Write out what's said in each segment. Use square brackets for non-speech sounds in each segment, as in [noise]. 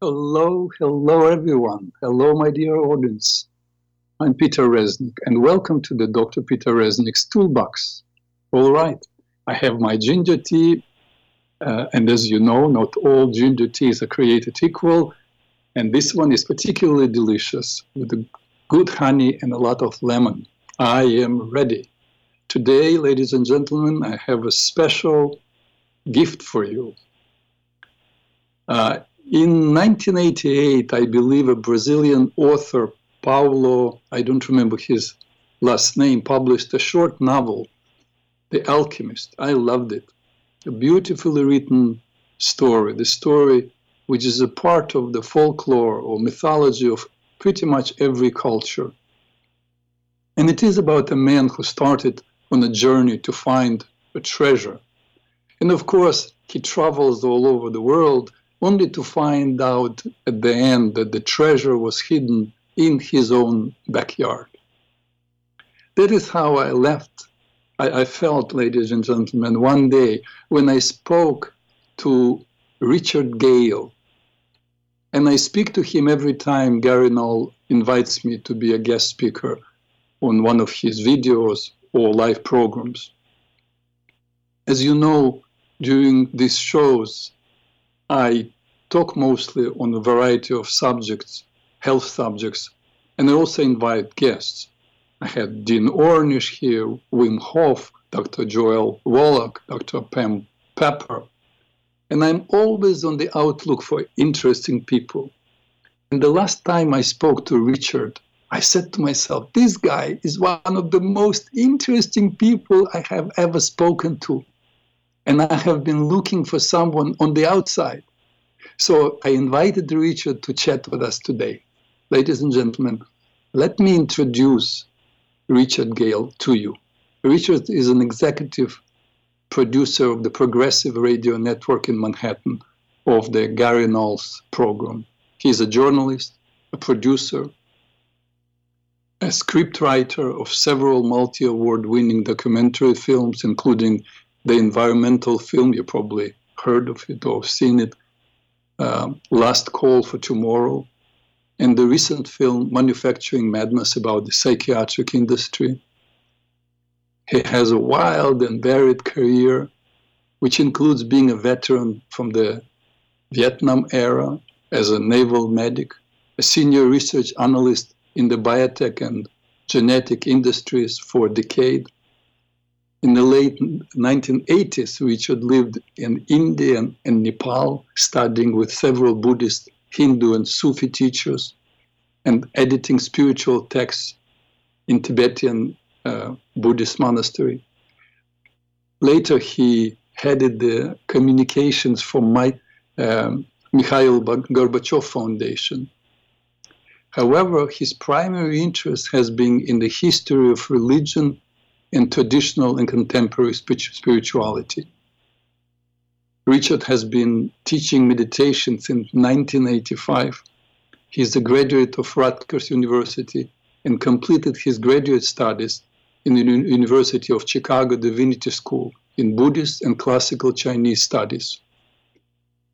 Hello, hello everyone. Hello, my dear audience. I'm Peter Reznik, and welcome to the Dr. Peter Reznik's Toolbox. All right, I have my ginger tea, uh, and as you know, not all ginger teas are created equal, and this one is particularly delicious with good honey and a lot of lemon. I am ready. Today, ladies and gentlemen, I have a special gift for you. Uh, in 1988, I believe a Brazilian author, Paulo, I don't remember his last name, published a short novel, The Alchemist. I loved it. A beautifully written story, the story which is a part of the folklore or mythology of pretty much every culture. And it is about a man who started on a journey to find a treasure. And of course, he travels all over the world only to find out at the end that the treasure was hidden in his own backyard. That is how I left. I, I, felt, ladies and gentlemen, one day when I spoke to Richard Gale. And I speak to him every time Gary Null invites me to be a guest speaker on one of his videos or live programs. As you know, during these shows, I talk mostly on a variety of subjects, health subjects, and I also invite guests. I had Dean Ornish here, Wim Hof, Dr. Joel Wallach, Dr. Pam Popper, and I'm always on the outlook for interesting people. And the last time I spoke to Richard, I said to myself, this guy is one of the most interesting people I have ever spoken to. And I have been looking for someone on the outside so I invited Richard to chat with us today. Ladies and gentlemen, let me introduce Richard Gale to you. Richard is an executive producer of the Progressive Radio Network in Manhattan of the Gary Null's program. He's a journalist, a producer, a scriptwriter of several multi award winning documentary films, including the environmental film, you probably heard of it or seen it, uh, Last Call for Tomorrow, and the recent film Manufacturing Madness about the psychiatric industry. He has a wild and varied career, which includes being a veteran from the Vietnam era as a naval medic, a senior research analyst in the biotech and genetic industries for a decade, in the late 1980s, Richard lived in India and Nepal, studying with several Buddhist, Hindu, and Sufi teachers, and editing spiritual texts in Tibetan uh, Buddhist monastery. Later, he headed the communications for my, um, Mikhail Gorbachev Foundation. However, his primary interest has been in the history of religion in traditional and contemporary spirituality. Richard has been teaching meditation since 1985. He is a graduate of Rutgers University and completed his graduate studies in the University of Chicago Divinity School in Buddhist and Classical Chinese Studies,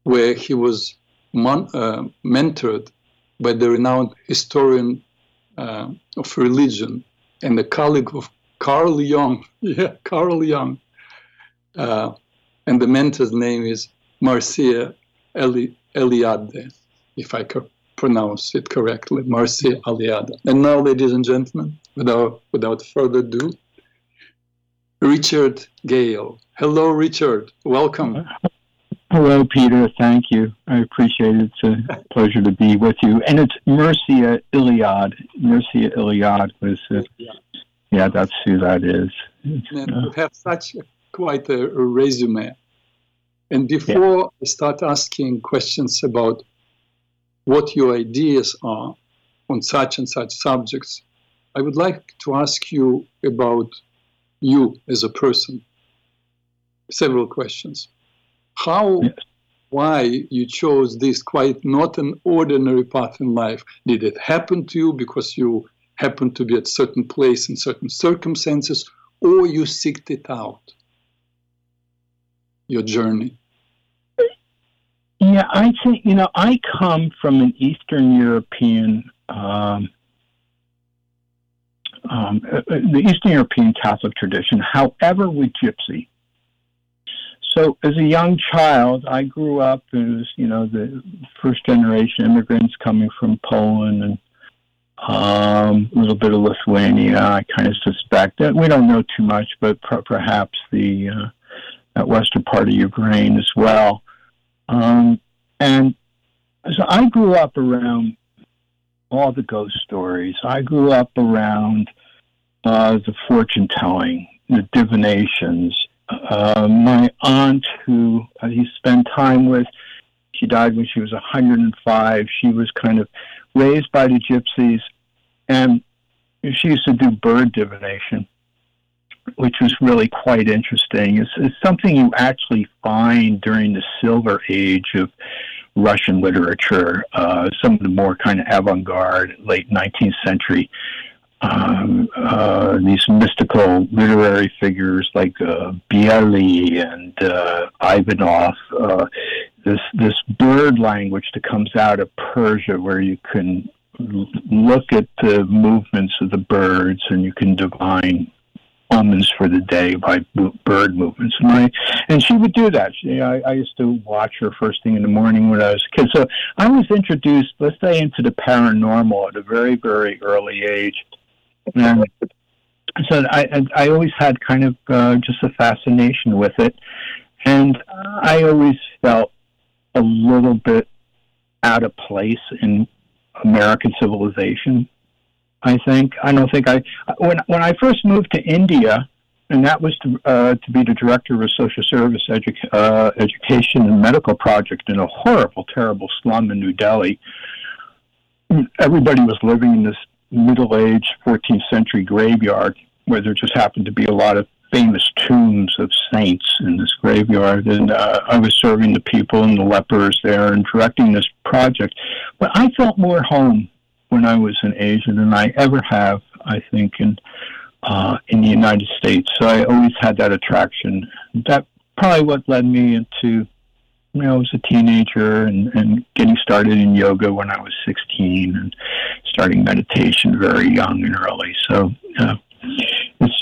where he was mon- uh, mentored by the renowned historian uh, of religion and a colleague of Carl Jung. [laughs] Yeah, Carl Jung. Uh, and the mentor's name is Marcia Eli- Eliade, if I could pronounce it correctly, Marcia Eliade. And now, ladies and gentlemen, without, without further ado, Richard Gale. Hello, Richard. Welcome. Hello, Peter. Thank you. I appreciate it. It's a pleasure to be with you. And it's Mircea Eliade. Mircea Eliade was uh, yeah, that's who that is. and uh, you have such a, quite a, a, resume. And before yeah. I start asking questions about what your ideas are on such and such subjects, I would like to ask you about you as a person. Several questions. How, yes. why you chose this quite not an ordinary path in life? Did it happen to you because you happen to be at certain place in certain circumstances, or you seeked it out, your journey? Yeah, I think you know I come from an Eastern European, um, um, uh, uh, the Eastern European Catholic tradition. However, with Gypsy. So, as a young child, I grew up as you know the first generation immigrants coming from Poland and um, a little bit of Lithuania. I kind of suspect that we don't know too much, but per- perhaps the uh, that western part of Ukraine as well. Um, and so I grew up around all the ghost stories. I grew up around uh, the fortune telling, the divinations. Uh, my aunt, who uh, he spent time with, she died when she was 105. She was kind of raised by the gypsies, and she used to do bird divination which was really quite interesting. It's, it's something you actually find during the Silver Age of Russian literature, uh, some of the more kind of avant garde, late 19th century. Um, uh, these mystical literary figures like uh, and uh, Ivanov, uh, this this bird language that comes out of Persia, where you can look at the movements of the birds and you can divine omens for the day by bird movements. And I, and she would do that. She, I, I used to watch her first thing in the morning when I was a kid. So I was introduced, let's say, into the paranormal at a very, very early age. And so I, I always had kind of uh, just a fascination with it. And I always felt a little bit out of place in American civilization. I think I don't think I when when I first moved to India, and that was to uh, to be the director of a social service edu- uh, education and medical project in a horrible, terrible slum in New Delhi. Everybody was living in this middle-aged 14th century graveyard where there just happened to be a lot of famous tombs of saints in this graveyard. And uh, I was serving the people and the lepers there and directing this project. But I felt more home when I was in Asia than I ever have, I think, in uh, in the United States. So I always had that attraction. That probably what led me into, you know, was a teenager and, and getting started in yoga when I was 16 and starting meditation very young and early. So uh,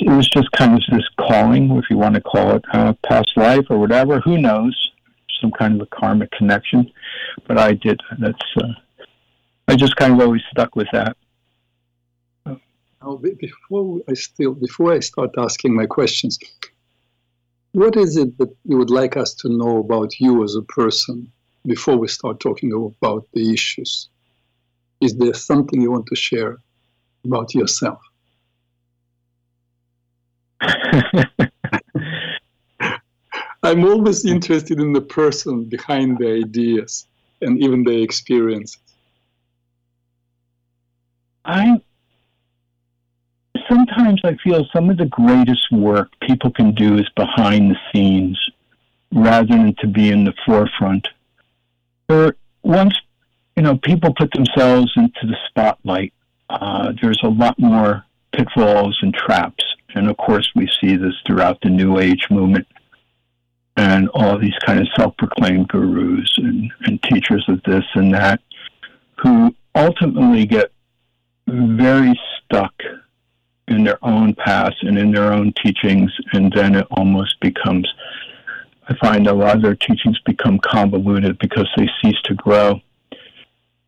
it was just kind of this calling, if you want to call it uh, past life or whatever. Who knows? Some kind of a karmic connection. But I did. That's uh, I just kind of always stuck with that. Now, before I still before I start asking my questions, what is it that you would like us to know about you as a person before we start talking about the issues? Is there something you want to share about yourself? [laughs] I'm always interested in the person behind the ideas and even the experiences. I sometimes I feel some of the greatest work people can do is behind the scenes rather than to be in the forefront. There, once you know people put themselves into the spotlight, uh, there's a lot more pitfalls and traps, and of course we see this throughout the New Age movement and all these kind of self-proclaimed gurus and, and teachers of this and that who ultimately get very stuck in their own past and in their own teachings, and then it almost becomes. I find a lot of their teachings become convoluted because they cease to grow.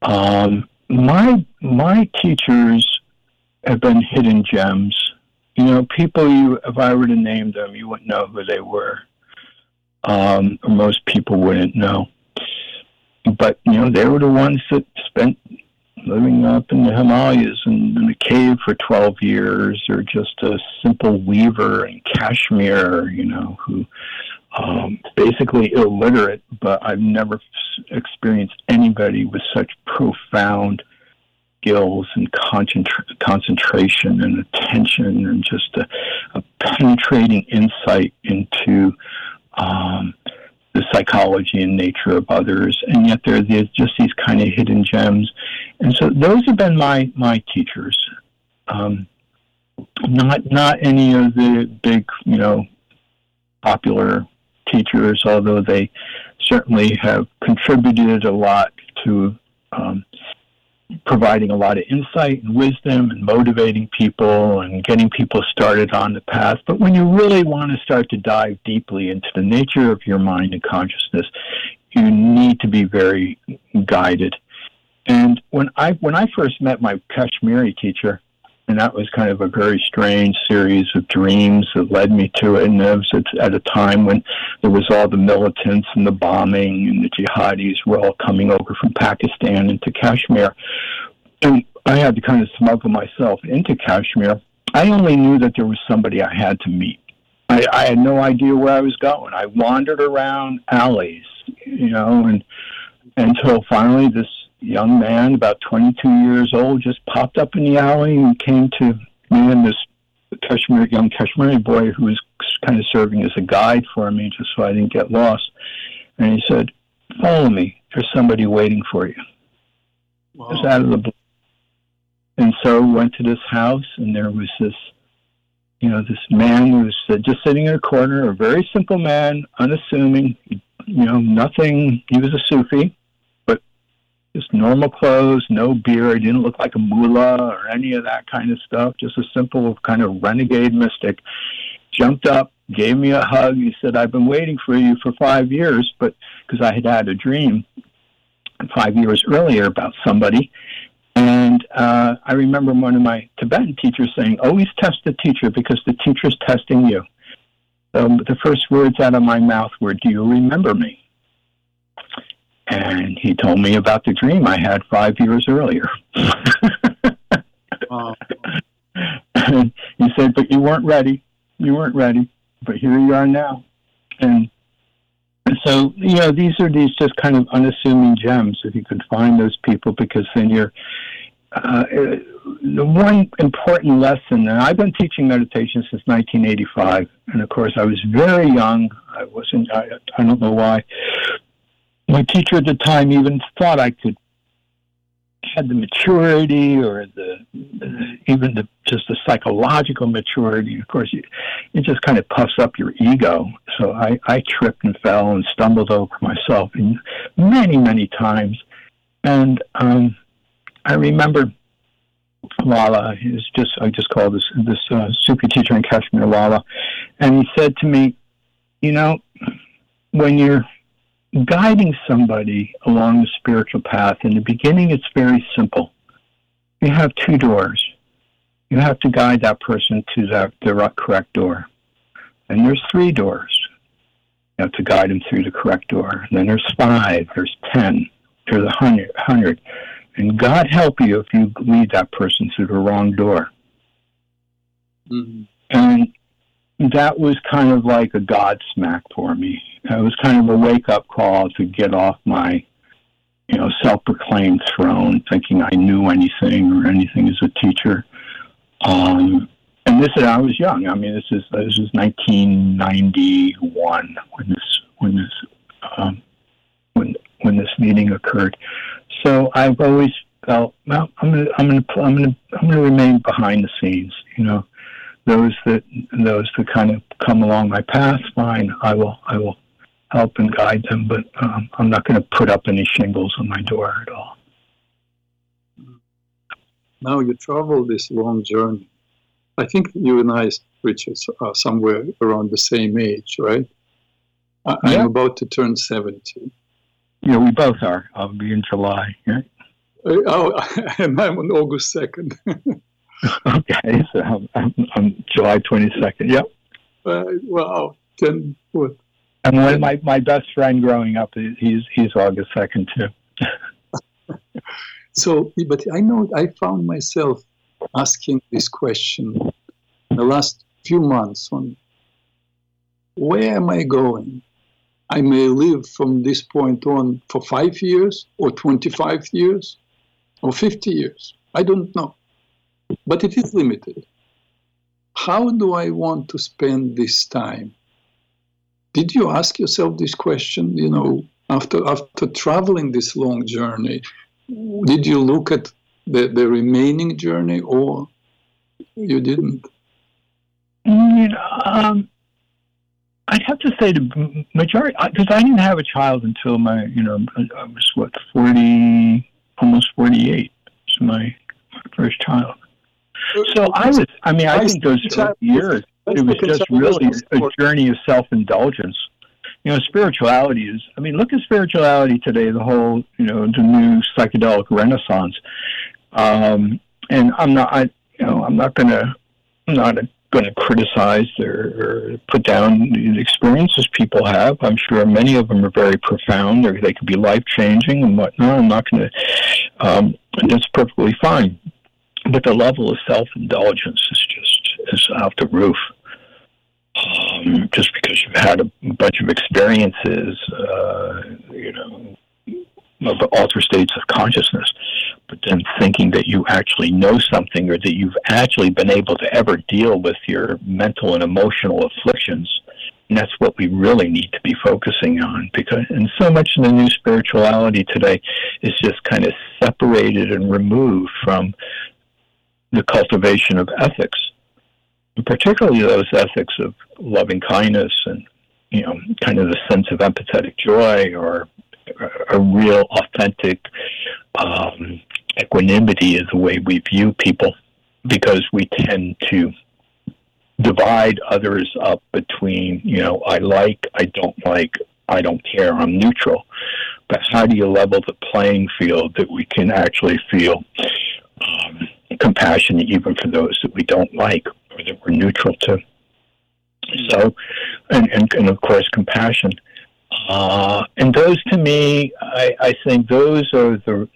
Um, my my teachers have been hidden gems. You know, people you if I were to name them, you wouldn't know who they were. Um, or most people wouldn't know. But you know, they were the ones that spent living up in the Himalayas and in a cave for 12 years, or just a simple weaver in Kashmir, you know, who um, basically illiterate, but I've never experienced anybody with such profound skills and concentra- concentration and attention and just a, a penetrating insight into um, the psychology and nature of others, and yet there are just these kind of hidden gems. And so those have been my my teachers. Um, not not any of the big you know popular teachers, although they certainly have contributed a lot to um, providing a lot of insight and wisdom and motivating people and getting people started on the path. But when you really want to start to dive deeply into the nature of your mind and consciousness, you need to be very guided. And when I when I first met my Kashmiri teacher, and that was kind of a very strange series of dreams that led me to it. And it was at a time when there was all the militants and the bombing and the jihadis were all coming over from Pakistan into Kashmir. And I had to kind of smuggle myself into Kashmir. I only knew that there was somebody I had to meet. I, I had no idea where I was going. I wandered around alleys, you know, and until finally this young man, about 22 years old, just popped up in the alley and came to me and this Kashmiri, young Kashmiri boy who was kind of serving as a guide for me just so I didn't get lost. And he said, Follow me. There's somebody waiting for you. Wow. Was out of the blue. And so we went to this house, and there was this, you know, this man who was just sitting in a corner, a very simple man, unassuming, you know, nothing. He was a Sufi, just normal clothes, no beard, didn't look like a mullah or any of that kind of stuff, just a simple kind of renegade mystic. Jumped up, gave me a hug. He said, I've been waiting for you for five years, but because I had had a dream five years earlier about somebody. And uh, I remember one of my Tibetan teachers saying, always test the teacher because the teacher's testing you. So the first words out of my mouth were, Do you remember me? And he told me about the dream I had five years earlier. And [laughs] he said, "But you weren't ready. You weren't ready. But here you are now." And so, you know, these are these just kind of unassuming gems. If you could find those people, because then you're. Uh, the one important lesson, and I've been teaching meditation since 1985, and of course I was very young. I wasn't. I, I don't know why, my teacher at the time even thought I could had the maturity or the, even the just the psychological maturity. Of course, you, it just kind of puffs up your ego. So I, I tripped and fell and stumbled over myself many many times, and um, I remember Lala. Is just I just called this this uh, Sufi teacher in Kashmir Lala, and he said to me, you know, when you're guiding somebody along the spiritual path, in the beginning, it's very simple. You have two doors. You have to guide that person to that, the correct door. And there's three doors. You have to guide them through the correct door. And then there's five, there's ten, there's a hundred, hundred. And God help you if you lead that person through the wrong door. Mm-hmm. And that was kind of like a God smack for me it was kind of a wake up call to get off my, you know, self proclaimed throne, thinking I knew anything or anything as a teacher. Um, and this is I was young. I mean, this is this is 1991 when this when this um, when when this meeting occurred. So I've always felt well. I'm gonna I'm gonna I'm gonna I'm gonna remain behind the scenes. You know, those that those that kind of come along my path, fine. I will I will help and guide them, but um, I'm not going to put up any shingles on my door at all. Now you travel this long journey. I think you and I, Richard, are somewhere around the same age, right? I, yeah. I'm about to turn 70. Yeah, we both are. I'll be in July. Yeah. Uh, oh, [laughs] and I'm on August 2nd. [laughs] okay, so I'm, I'm, I'm July 22nd. Yep. Uh, wow. Then what? And of my, my best friend growing up, he's he's August second too. [laughs] so, but I know I found myself asking this question in the last few months on where am I going? I may live from this point on for five years or 25 years or 50 years. I don't know. But it is limited. How do I want to spend this time? Did you ask yourself this question? You know, after after traveling this long journey, did you look at the, the remaining journey, or you didn't? You know, um, I'd have to say the majority, because I didn't have a child until my, you know, I was what, 40, almost 48. So my, my first child. So I was, I mean, I think those years, it was just really a journey of self indulgence. You know, spirituality is, I mean, look at spirituality today, the whole, you know, the new psychedelic renaissance. Um, and I'm not, I, you know, I'm not going to, I'm not going to criticize or, or, put down the experiences people have. I'm sure many of them are very profound, or they could be life changing and whatnot. I'm not going to. Um, that's perfectly fine, but the level of self indulgence is just is off the roof. Um, just because you've had a bunch of experiences, uh, you know, of altered states of consciousness, but then thinking that you actually know something or that you've actually been able to ever deal with your mental and emotional afflictions. And that's what we really need to be focusing on because, and so much of the new spirituality today is just kind of separated and removed from the cultivation of ethics, particularly those ethics of loving kindness and, you know, kind of the sense of empathetic joy or a real authentic um, equanimity is the way we view people because we tend to divide others up between, you know, I like, I don't like, I don't care, I'm neutral. But how do you level the playing field that we can actually feel um, compassion even for those that we don't like or that we're neutral to? So, and, and, and of course, compassion. Uh, and those to me, I, I think those are the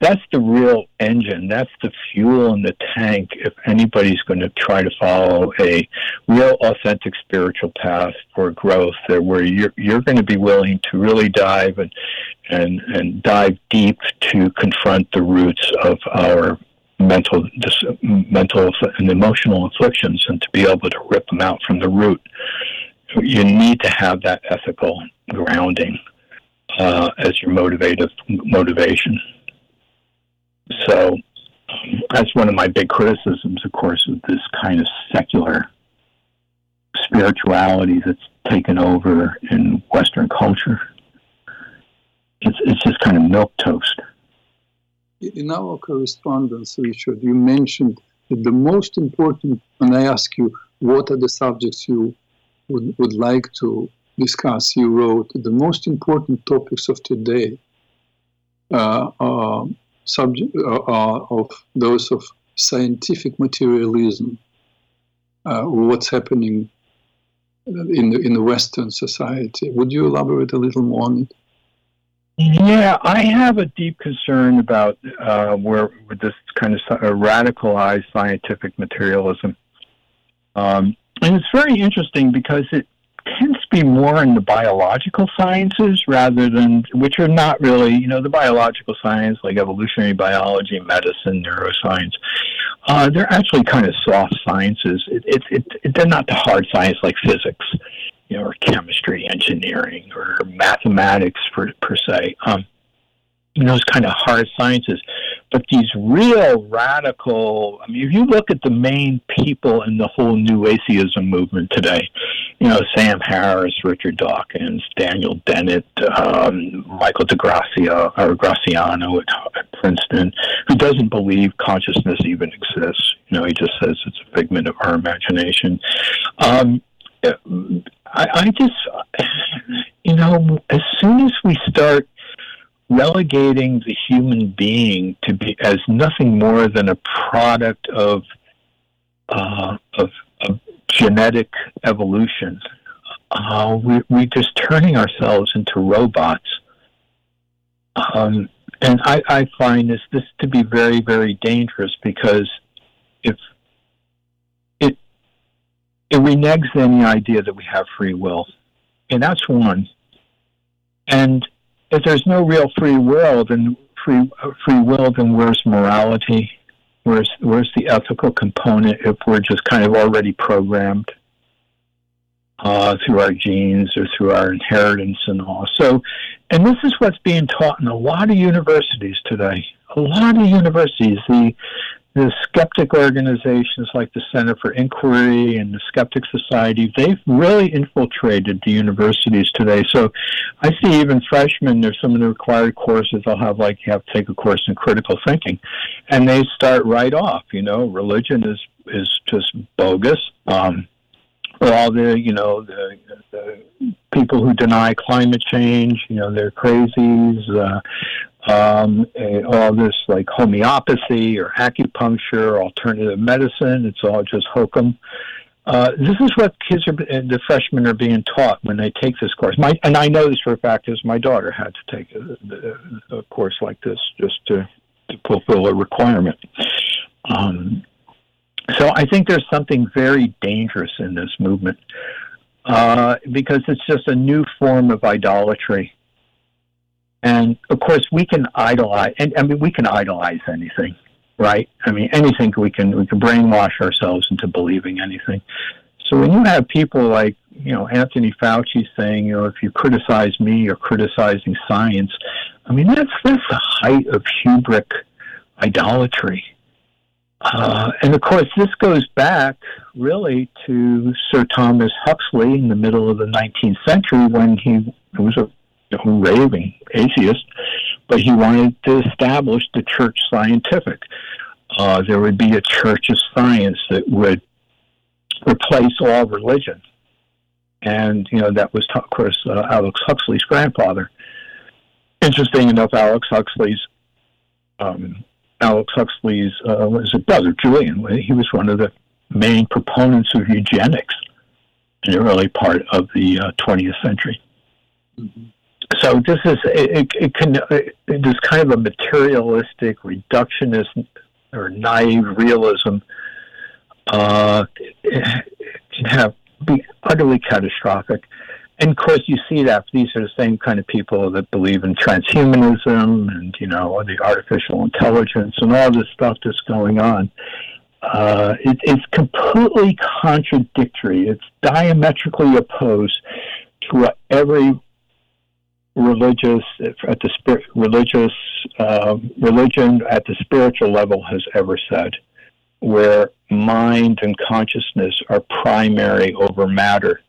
that's the real engine. That's the fuel in the tank. If anybody's going to try to follow a real, authentic spiritual path for growth, there where you're you're going to be willing to really dive and and and dive deep to confront the roots of our mental mental and emotional afflictions, and to be able to rip them out from the root. You need to have that ethical grounding uh, as your motivative motivation. So that's one of my big criticisms, of course, of this kind of secular spirituality that's taken over in Western culture. It's, it's just kind of milk toast. In our correspondence, Richard, you mentioned that the most important, and I ask you, what are the subjects you would, would like to discuss? You wrote, the most important topics of today uh, are subject uh, uh, of those of scientific materialism, uh, what's happening in the in the Western society. Would you elaborate a little more on it? Yeah, I have a deep concern about uh, where this kind of radicalized scientific materialism, um, and it's very interesting because it tends to be more in the biological sciences rather than, which are not really, you know, the biological science like evolutionary biology, medicine, neuroscience. Uh, they're actually kind of soft sciences. It, it, it, they're not the hard science like physics, you know, or chemistry, engineering, or mathematics per, per se. Um, those kind of hard sciences. But these real radical, I mean, if you look at the main people in the whole new atheism movement today, you know, Sam Harris, Richard Dawkins, Daniel Dennett, um, Michael DeGracia, or Graziano at, at Princeton, who doesn't believe consciousness even exists. You know, he just says it's a figment of our imagination. Um, I, I just, you know, as soon as we start relegating the human being to be as nothing more than a product of uh, of, of, genetic evolution. Uh, we, we're just turning ourselves into robots. Um, and I, I find this, this to be very, very dangerous because if it reneges any idea that we have free will. And that's one. And if there's no real free will, then free free will, then where's morality? Where's where's the ethical component if we're just kind of already programmed uh, through our genes or through our inheritance and all? So, and this is what's being taught in a lot of universities today. A lot of universities, the the skeptic organizations like the Center for Inquiry and the Skeptic Society, they've really infiltrated the universities today. So I see even freshmen, there's some of the required courses they'll have like you have to take a course in critical thinking. And they start right off, you know, religion is is just bogus. Um, all the you know the, the people who deny climate change, you know, they're crazies. Uh, um, all this like homeopathy or acupuncture, alternative medicine. It's all just hokum. Uh, this is what kids are, the freshmen are being taught when they take this course. My, and I know this for a fact, because my daughter had to take a, a course like this just to, to fulfill a requirement. Um, so I think there's something very dangerous in this movement uh, because it's just a new form of idolatry. And of course, we can idolize, and I mean, we can idolize anything, right? I mean, anything we can we can brainwash ourselves into believing anything. So when you have people like you know Anthony Fauci saying, you know, if you criticize me, you're criticizing science. I mean, that's that's the height of hubris idolatry. Uh, and of course, this goes back really to Sir Thomas Huxley in the middle of the 19th century when he was a raving atheist, but he wanted to establish the church scientific. Uh, there would be a church of science that would replace all religion. And, you know, that was, of course, uh, Aldous Huxley's grandfather. Interesting enough, Aldous Huxley's um, Aldous Huxley's uh, was a brother, Julian. He was one of the main proponents of eugenics in the early part of the uh, 20th century. Mm-hmm so this is it, it can this kind of a materialistic reductionist or naive realism uh, can have be utterly catastrophic. And of course, you see that these are the same kind of people that believe in transhumanism and you know the artificial intelligence and all this stuff that's going on. Uh, it, it's completely contradictory. It's diametrically opposed to what every religious at the spirit religious uh, religion at the spiritual level has ever said, where mind and consciousness are primary over matter.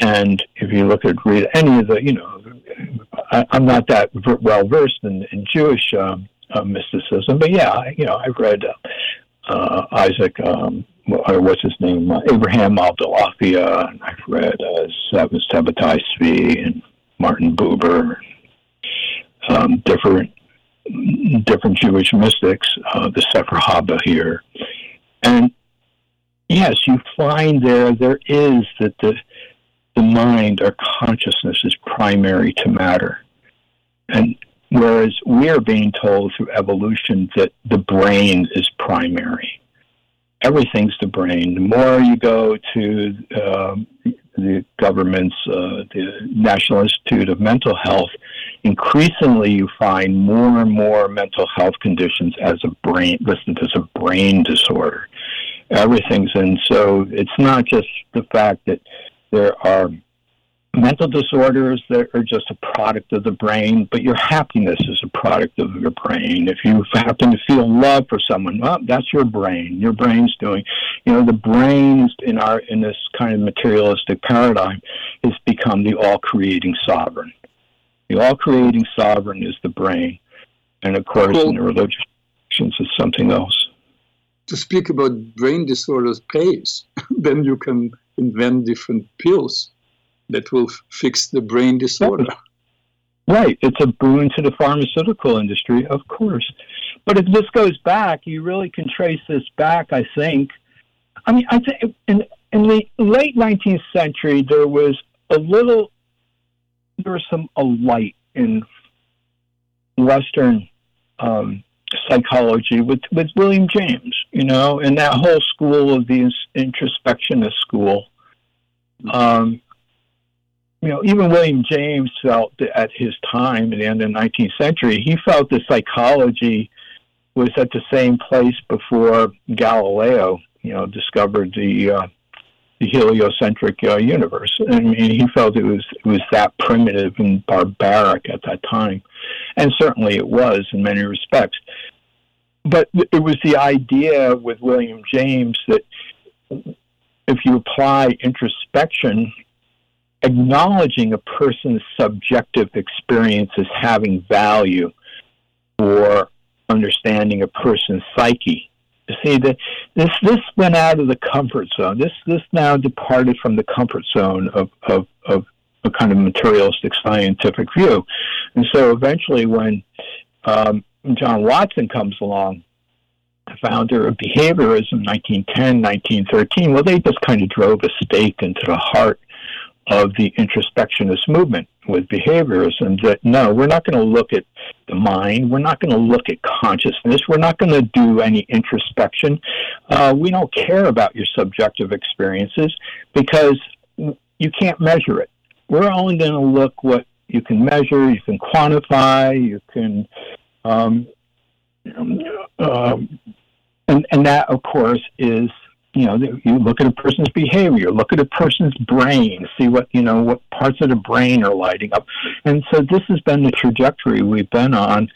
And if you look at read any of the, you know, I, am not that well versed in, in Jewish um, uh, mysticism, but yeah, you know, I've read uh, uh, Isaac, um, what's his name, uh, Abraham Abulafia, and I've read uh, Sabbatai Tzvi and Martin Buber, um, different different Jewish mystics, uh, the Sefer HaBahir, and yes, you find there there is that the the mind or consciousness is primary to matter, and whereas we are being told through evolution that the brain is primary. Everything's the brain. The more you go to um, the government's, uh, the National Institute of Mental Health, increasingly you find more and more mental health conditions as a brain listed as a brain disorder. Everything's and so it's not just the fact that there are mental disorders that are just a product of the brain, but your happiness is a product of your brain. If you happen to feel love for someone, well, that's your brain. Your brain's doing, you know, the brain in our in this kind of materialistic paradigm has become the all-creating sovereign. The all-creating sovereign is the brain, and of course, well, in the religious it's something else. To speak about brain disorders pays, [laughs] then you can invent different pills that will fix the brain disorder. Right. It's a boon to the pharmaceutical industry, of course. But if this goes back, you really can trace this back, I think. I mean, I think in, in the late 19th century, there was a little, there was some a light in Western um, psychology with, with William James, you know, and that whole school of the introspectionist school. Um, you know, even William James felt at his time, at the end of the 19th century, he felt that psychology was at the same place before Galileo, you know, discovered the uh, the heliocentric uh, universe. I mean, he felt it was it was that primitive and barbaric at that time, and certainly it was in many respects. but it was the idea with William James that if you apply introspection, acknowledging a person's subjective experience as having value for understanding a person's psyche. You see that this this went out of the comfort zone. This this now departed from the comfort zone of, of, of a kind of materialistic scientific view. And so eventually when um, John Watson comes along, the founder of behaviorism, 1910, 1913, well, they just kind of drove a stake into the heart of the introspectionist movement with behaviorism that no, we're not going to look at the mind, we're not going to look at consciousness, we're not going to do any introspection. Uh, we don't care about your subjective experiences because you can't measure it. We're only going to look what you can measure, you can quantify, you can um, uh, and and that of course is you know you look at a person's behavior look at a person's brain see what you know what parts of the brain are lighting up and so this has been the trajectory we've been on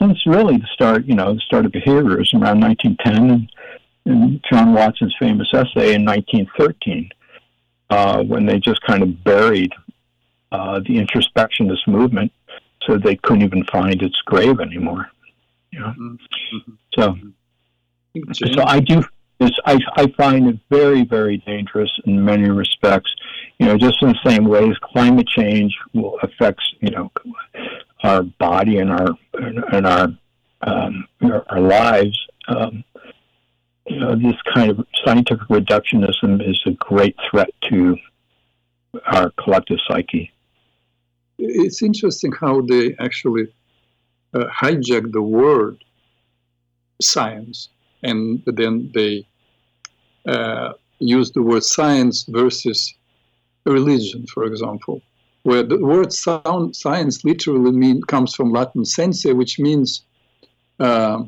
since really the start you know the start of behaviorism around 1910 and, and john watson's famous essay in 1913 uh, when they just kind of buried uh, the introspectionist movement so they couldn't even find its grave anymore you know? mm-hmm. so so I do. I, I find it very, very dangerous in many respects. You know, just in the same way as climate change will affects you know our body and our and our um, our, our lives. Um, you know, this kind of scientific reductionism is a great threat to our collective psyche. It's interesting how they actually uh, hijack the word science and then they uh, use the word science versus religion, for example, where the word sound, science literally mean, comes from Latin sense, which means uh,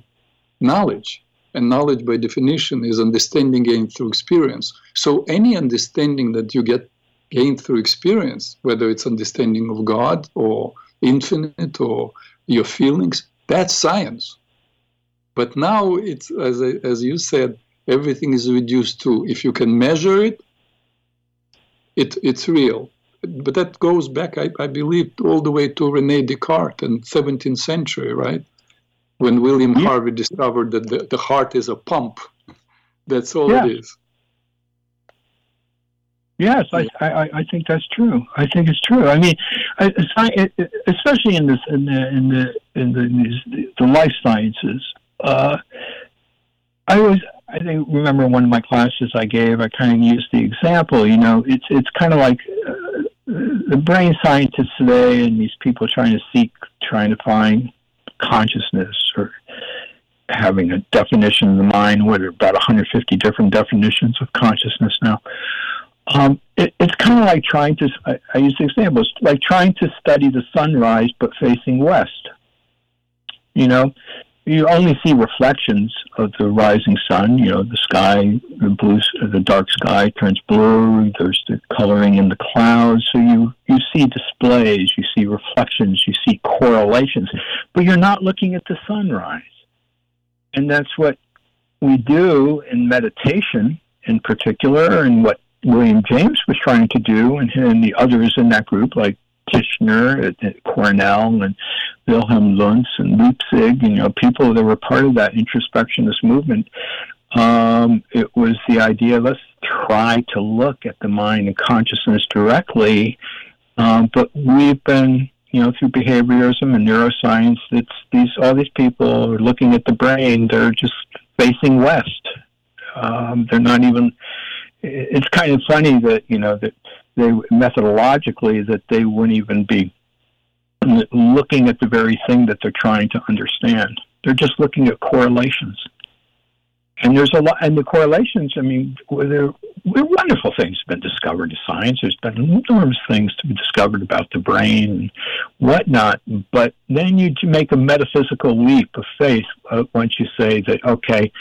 knowledge. And knowledge, by definition, is understanding gained through experience. So any understanding that you get gained through experience, whether it's understanding of God or infinite or your feelings, that's science. But now it's as I, as you said, everything is reduced to if you can measure it, it it's real. But that goes back, I, I believe, all the way to Rene Descartes in 17th century, right? When William yeah. Harvey discovered that the, the heart is a pump. That's all yeah. it is. Yes, I, I, I think that's true. I think it's true. I mean, especially in this in the in the in the, the life sciences, uh, I was, I think, remember one of my classes I gave, I kind of used the example. You know, it's it's kind of like uh, the brain scientists today and these people trying to seek, trying to find consciousness or having a definition of the mind. What are about 150 different definitions of consciousness now? Um, it, it's kind of like trying to. I, I use the example. It's like trying to study the sunrise but facing west. You know, you only see reflections of the rising sun. You know, the sky, the blue, the dark sky turns blue. There's the coloring in the clouds. So you you see displays, you see reflections, you see correlations, but you're not looking at the sunrise. And that's what we do in meditation, in particular, and what William James was trying to do, and, and the others in that group, like Titchener at, at Cornell and Wilhelm Wundt and Leipzig, you know, people that were part of that introspectionist movement. Um, it was the idea let's try to look at the mind and consciousness directly. Um, but we've been, you know, through behaviorism and neuroscience, it's these all these people are looking at the brain. They're just facing west. Um, they're not even. It's kind of funny that you know that they methodologically that they wouldn't even be looking at the very thing that they're trying to understand. They're just looking at correlations. And there's a lot, and the correlations, I mean, there, wonderful things have been discovered in science. There's been enormous things to be discovered about the brain and whatnot. But then you make a metaphysical leap of faith uh, once you say that, okay,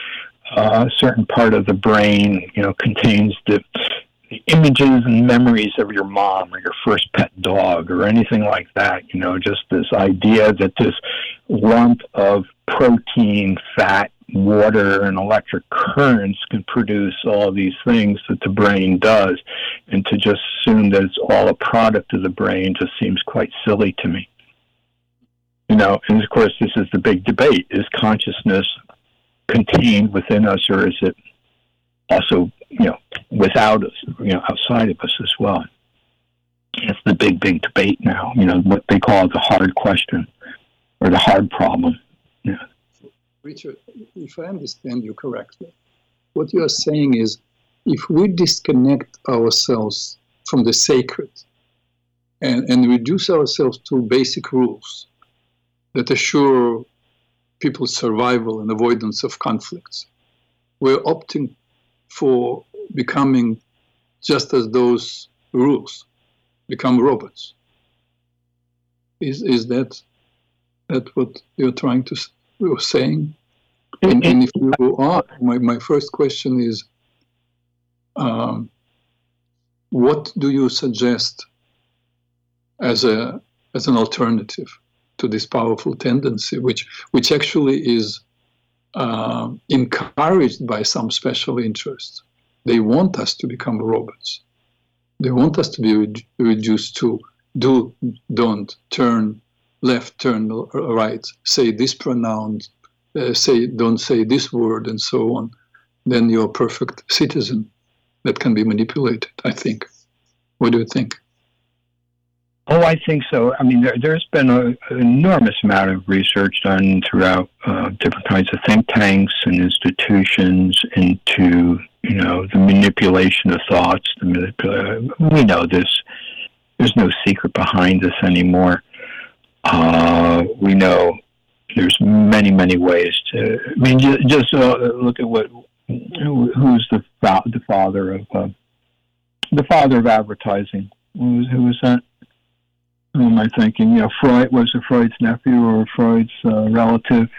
uh, a certain part of the brain, you know, contains the the images and memories of your mom or your first pet dog or anything like that. You know, just this idea that this lump of protein, fat, water and electric currents can produce all these things that the brain does. And to just assume that it's all a product of the brain just seems quite silly to me. You know, and of course, this is the big debate is consciousness contained within us, or is it also, you know, without us, you know, outside of us as well? It's the big, big debate now, you know, what they call the hard question or the hard problem. Yeah. Richard, if I understand you correctly, what you are saying is if we disconnect ourselves from the sacred and, and reduce ourselves to basic rules that assure people's survival and avoidance of conflicts, we're opting for becoming just as those rules become robots. Is, is that, that what you're trying to were saying. And, and if you are, my, my first question is um, what do you suggest as a as an alternative to this powerful tendency, which which actually is uh, encouraged by some special interests? They want us to become robots. They want us to be re- reduced to do, don't, turn, left, turn right, say this pronoun, uh, say don't say this word, and so on, then you're a perfect citizen that can be manipulated. I think. What do you think? Oh, I think so. I mean, there, has been an enormous amount of research done throughout uh, different kinds of think tanks and institutions into, you know, the manipulation of thoughts. The manipula- we know this. There's no secret behind this anymore. Uh, we know there's many, many ways to. I mean, just, just uh, look at what who, who's the the father of uh, the father of advertising. Who was, who was that? Who am I thinking? Yeah, Freud was it Freud's nephew or Freud's uh, relative?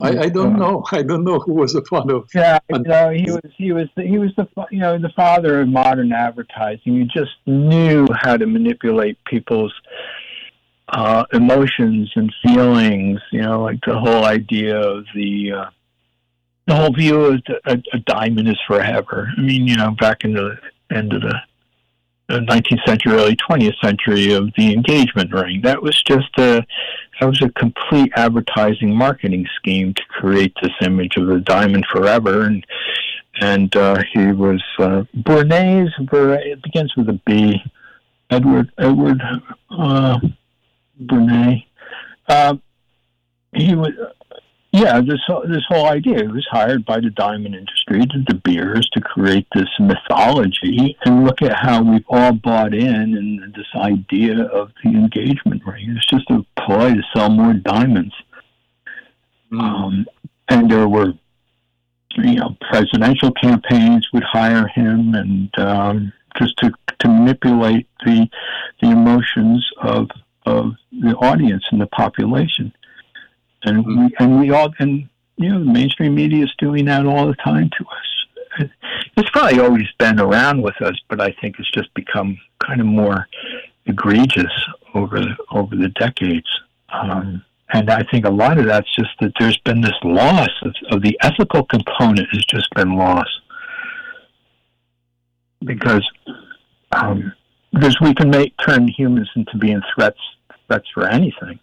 I, I don't uh, know. [laughs] I don't know who was the father. Of, yeah, you know, he was he was the, he was the you know the father of modern advertising. He just knew how to manipulate people's uh, emotions and feelings. You know, like the whole idea of the uh, the whole view of a, a diamond is forever. I mean, you know, back in the end of the 19th century, early 20th century of the engagement ring. That was just a that was a complete advertising marketing scheme to create this image of the diamond forever. And and uh, he was uh, Bernays. It begins with a B. Edward Edward uh, Bernays. Uh, he was, yeah, this this whole idea. He was hired by the diamond industry, the De Beers, to create this mythology, and look at how we've all bought in and this idea of the engagement ring. It's just a ploy to sell more diamonds. Mm. Um, and there were, you know, presidential campaigns would hire him, and um, just to to manipulate the the emotions of of the audience and the population. And mm-hmm. we and we all and you know the mainstream media is doing that all the time to us. It's probably always been around with us, but I think it's just become kind of more egregious over the, over the decades. Um, and I think a lot of that's just that there's been this loss of, of the ethical component has just been lost because um, because we can make turn humans into being threats threats for anything.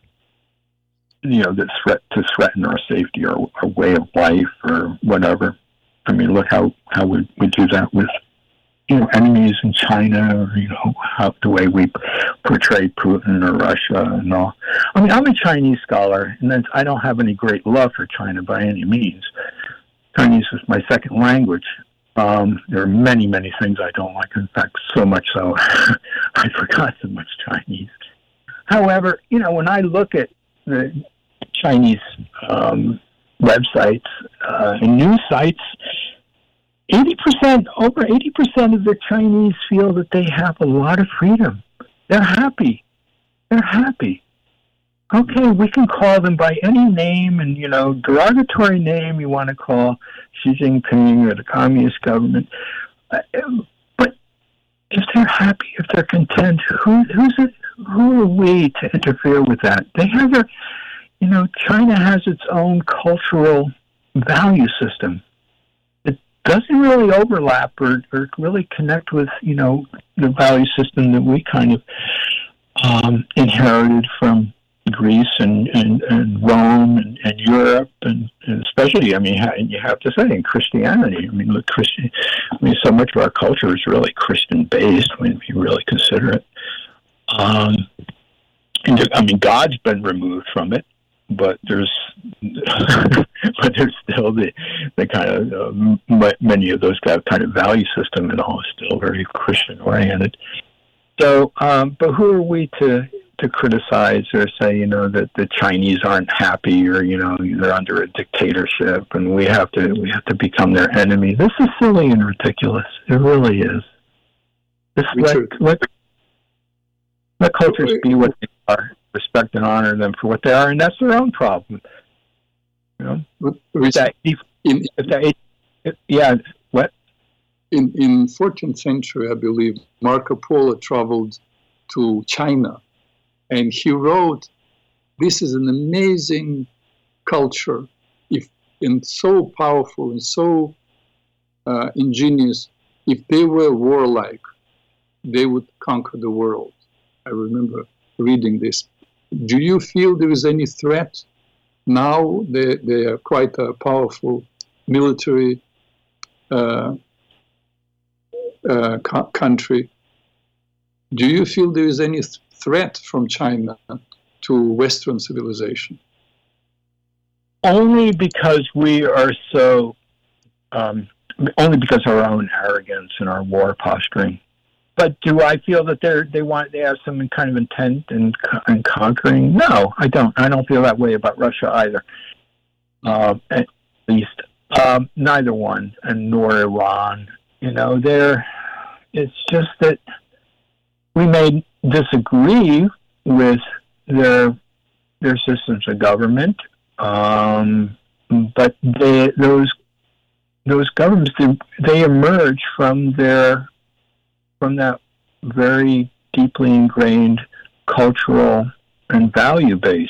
You know, that threat to threaten our safety or our way of life or whatever. I mean, look how how we we do that with you know enemies in China or you know how the way we portray Putin or Russia and all. I mean, I'm a Chinese scholar, and I don't have any great love for China by any means. Chinese is my second language, um, there are many, many things I don't like. In fact, so much so [laughs] I forgot so much Chinese. However, you know, when I look at the Chinese um, websites uh, and news sites, 80%, over 80% of the Chinese feel that they have a lot of freedom. They're happy. They're happy. Okay, we can call them by any name and, you know, derogatory name you want to call Xi Jinping or the communist government. Uh, but if they're happy, if they're content, who, who's it, who are we to interfere with that? They have a, you know, China has its own cultural value system. It doesn't really overlap or, or really connect with, you know, the value system that we kind of um, inherited from Greece and, and, and Rome and, and Europe and, and, especially, I mean, and you have to say in Christianity. I mean, look, Christian. I mean, so much of our culture is really Christian based when you really consider it. Um, and I mean, God's been removed from it, but there's [laughs] but there's still the the kind of uh, many of those kind of value system and all is still very Christian oriented. So, um, but who are we to to criticize or say, you know, that the Chinese aren't happy or you know they're under a dictatorship and we have to we have to become their enemy? This is silly and ridiculous. It really is. This let, let let cultures be what they are. Respect and honor them for what they are, and that's their own problem. You know, if that, if, if that, if, yeah, what? In in 14th century, I believe Marco Polo traveled to China, and he wrote, "This is an amazing culture, if and so powerful and so uh, ingenious. If they were warlike, they would conquer the world." I remember reading this. Do you feel there is any threat now? They, they are quite a powerful military uh, uh, co- country. Do you feel there is any th- threat from China to Western civilization? Only because we are so, um, only because our own arrogance and our war posturing but do I feel that they're they want they have some kind of intent in, in conquering? No, I don't. I don't feel that way about Russia either. Uh, at least um, neither one, and nor Iran. You know, they're. It's just that we may disagree with their their systems of government, um, but they those those governments they, they emerge from their from that very deeply ingrained cultural and value base.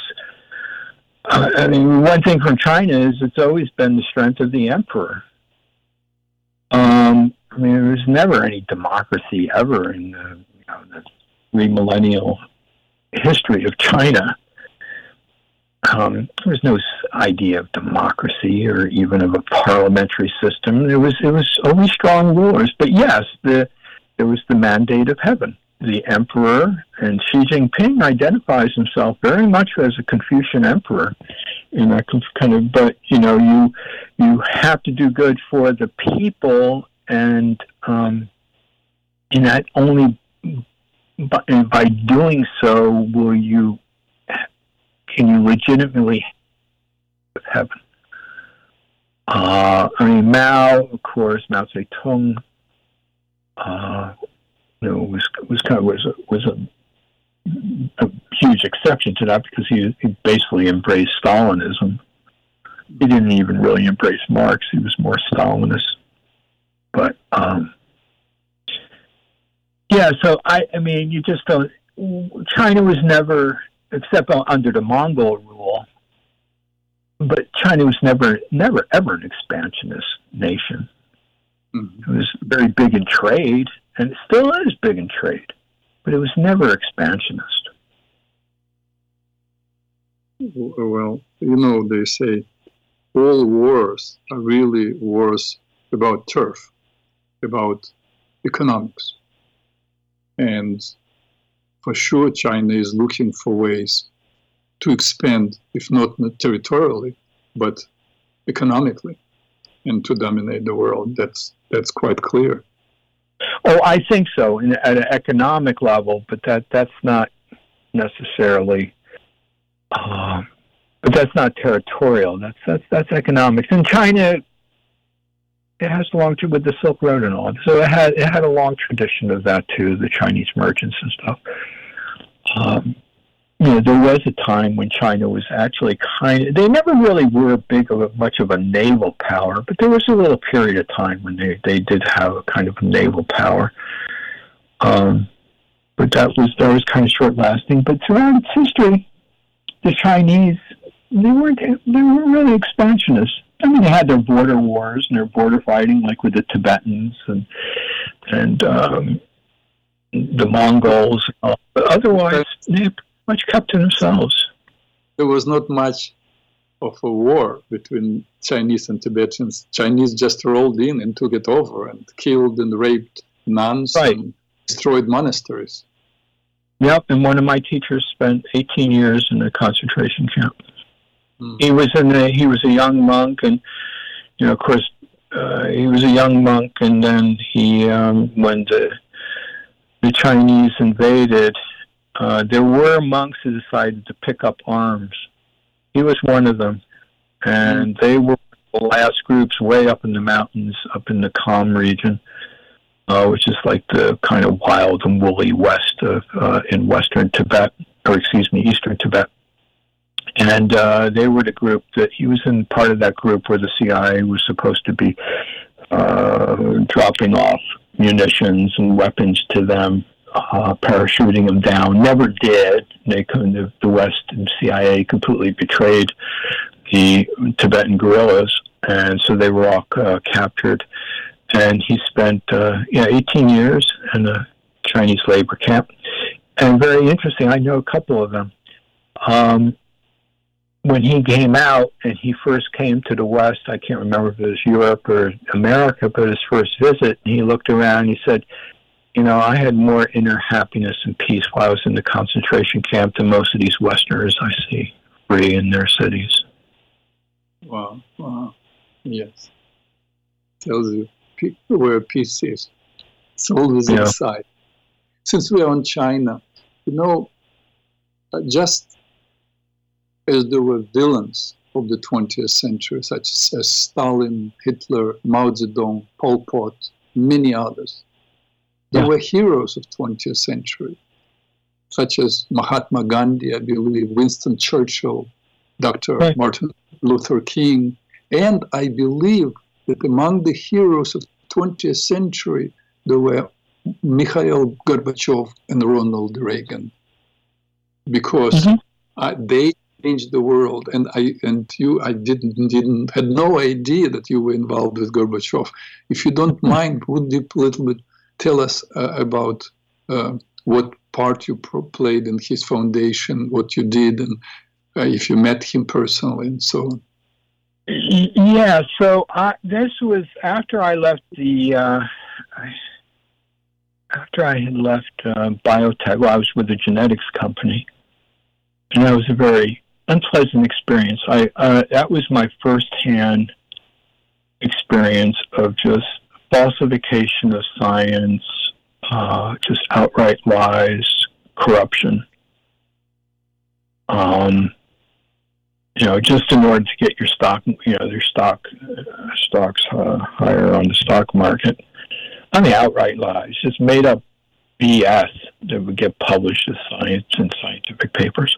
I mean, one thing from China is it's always been the strength of the emperor. Um, I mean, there was never any democracy ever in the, you know, the three history of China. Um, there was no idea of democracy or even of a parliamentary system. It was it was only strong rulers. But yes, the it was the mandate of heaven. The emperor and Xi Jinping identifies himself very much as a Confucian emperor. In that kind of, but you know, you you have to do good for the people, and um, and that only by, by doing so will you can you legitimately heaven. Uh, I mean, Mao, of course, Mao Zedong uh, you know, was was kind of was a, was a, a huge exception to that because he, he basically embraced Stalinism. He didn't even really embrace Marx; he was more Stalinist. But um, yeah, so I, I mean, you just don't. China was never, except under the Mongol rule, but China was never, never, ever an expansionist nation. Mm-hmm. It was very big in trade, and it still is big in trade, but it was never expansionist. Well, you know, they say all wars are really wars about turf, about economics. And for sure, China is looking for ways to expand, if not territorially, but economically, and to dominate the world. That's that's quite clear. Oh, I think so, in, at an economic level, but that that's not necessarily. Uh, but that's not territorial. That's that's that's economics. And China, it has a long with the Silk Road and all. So it had it had a long tradition of that too. The Chinese merchants and stuff. Um, you know, there was a time when China was actually kind of, they never really were big of a, much of a naval power, but there was a little period of time when they, they did have a kind of a naval power. Um, but that was, that was kind of short lasting. But throughout its history, the Chinese, they weren't, they weren't really expansionists. I mean, they had their border wars and their border fighting, like with the Tibetans and and um, the Mongols. But otherwise, they much kept to themselves. There was not much of a war between Chinese and Tibetans. Chinese just rolled in and took it over and killed and raped nuns right. and destroyed monasteries. Yep, and one of my teachers spent 18 years in a concentration camp. Mm. He was in a, he was a young monk, and you know, of course, uh, he was a young monk, and then he um, when the the Chinese invaded, uh, there were monks who decided to pick up arms. He was one of them, and they were the last groups way up in the mountains, up in the Kham region uh, which is like the kind of wild and woolly west of uh, in western Tibet, or excuse me, eastern Tibet. And uh, they were the group that he was in part of that group where the CIA was supposed to be uh, dropping off munitions and weapons to them, uh, parachuting them down. Never did. They the, the West and CIA completely betrayed the Tibetan guerrillas, and so they were all uh, captured and he spent uh, yeah 18 years in a Chinese labor camp. And very interesting, I know a couple of them. Um, when he came out and he first came to the West, I can't remember if it was Europe or America, but his first visit, he looked around and he said, You know, I had more inner happiness and peace while I was in the concentration camp than most of these Westerners I see free in their cities. Wow, wow. Yes. Tells you where peace is. It's always yeah. inside. Since we are on China, you know, uh, just as there were villains of the 20th century, such as Stalin, Hitler, Mao Zedong, Pol Pot, many others, there yeah. were heroes of 20th century, such as Mahatma Gandhi, I believe, Winston Churchill, Dr. Right. Martin Luther King, and I believe that among the heroes of 20th century, there were Mikhail Gorbachev and Ronald Reagan, because mm-hmm. uh, they changed the world. And I and you, I didn't didn't had no idea that you were involved with Gorbachev. If you don't mm-hmm. mind, would you a little bit tell us uh, about uh, what part you played in his foundation, what you did, and uh, if you met him personally, and so on? Yeah, so I, this was after I left the uh, after I had left uh, biotech. Well, I was with a genetics company, and that was a very unpleasant experience. I uh, that was my first-hand experience of just falsification of science, uh, just outright lies, corruption. Um, you know, just in order to get your stock, you know, your stock uh, stocks uh, higher on the stock market. I mean, outright lies, just made up BS that would get published as science in scientific papers.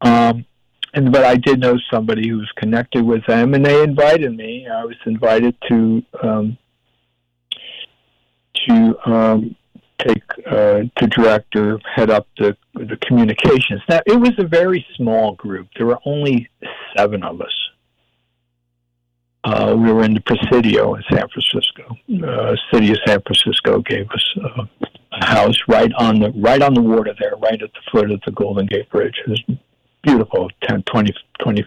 Um, and but I did know somebody who was connected with them, and they invited me. I was invited to um, to um, take uh, to direct or head up the the communications. Now it was a very small group. There were only seven of us. Uh, we were in the Presidio in San Francisco. Uh, city of San Francisco gave us uh, a house right on the right on the water there, right at the foot of the Golden Gate Bridge. It was beautiful, 10, 20, 20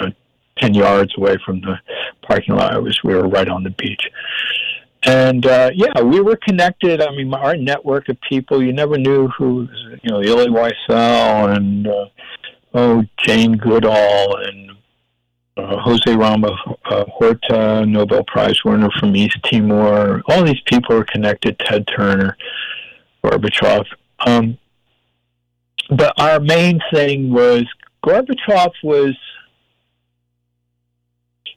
uh, 10 yards away from the parking lot. It was we were right on the beach and uh, yeah, we were connected. I mean, our network of people, you never knew who, you know, Elie Wiesel and uh, oh Jane Goodall and uh, Jose Ramos uh, Horta, Nobel Prize winner from East Timor. All these people were connected. Ted Turner, Gorbachev. Um, but our main thing was Gorbachev was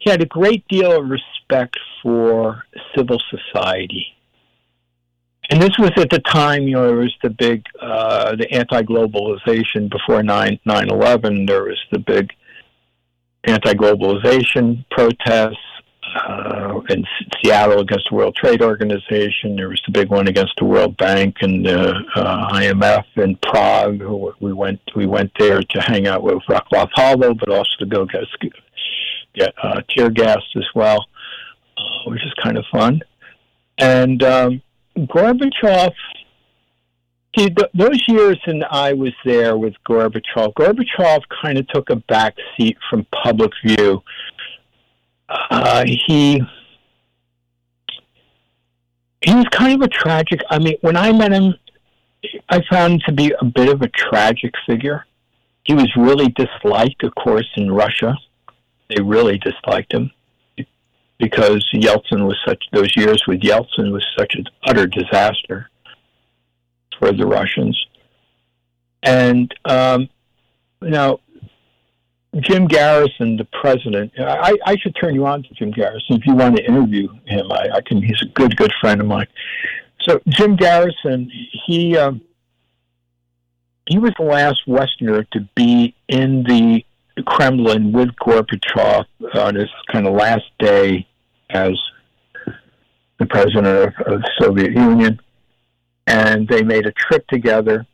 had a great deal of respect for civil society. And this was at the time, you know, there was the big, uh, the anti-globalization before 9 11. There was the big anti-globalization protests uh, in Seattle against the World Trade Organization. There was the big one against the World Bank and the uh, IMF in Prague. We went we went there to hang out with Václav Havel, but also to go get get uh, tear gassed as well, uh, which is kind of fun. And um, Gorbachev, see, th- those years and I was there with Gorbachev, Gorbachev kind of took a back seat from public view. Uh, he he was kind of a tragic. I mean, when I met him, I found him to be a bit of a tragic figure. He was really disliked, of course, in Russia. They really disliked him because Yeltsin was such. Those years with Yeltsin was such an utter disaster for the Russians. And um, now, Jim Garrison, the president, I, I should turn you on to Jim Garrison if you want to interview him. I, I can. He's a good, good friend of mine. So Jim Garrison, he um, he was the last Westerner to be in the Kremlin with Gorbachev on his kind of last day as the president of, of the Soviet Union, and they made a trip together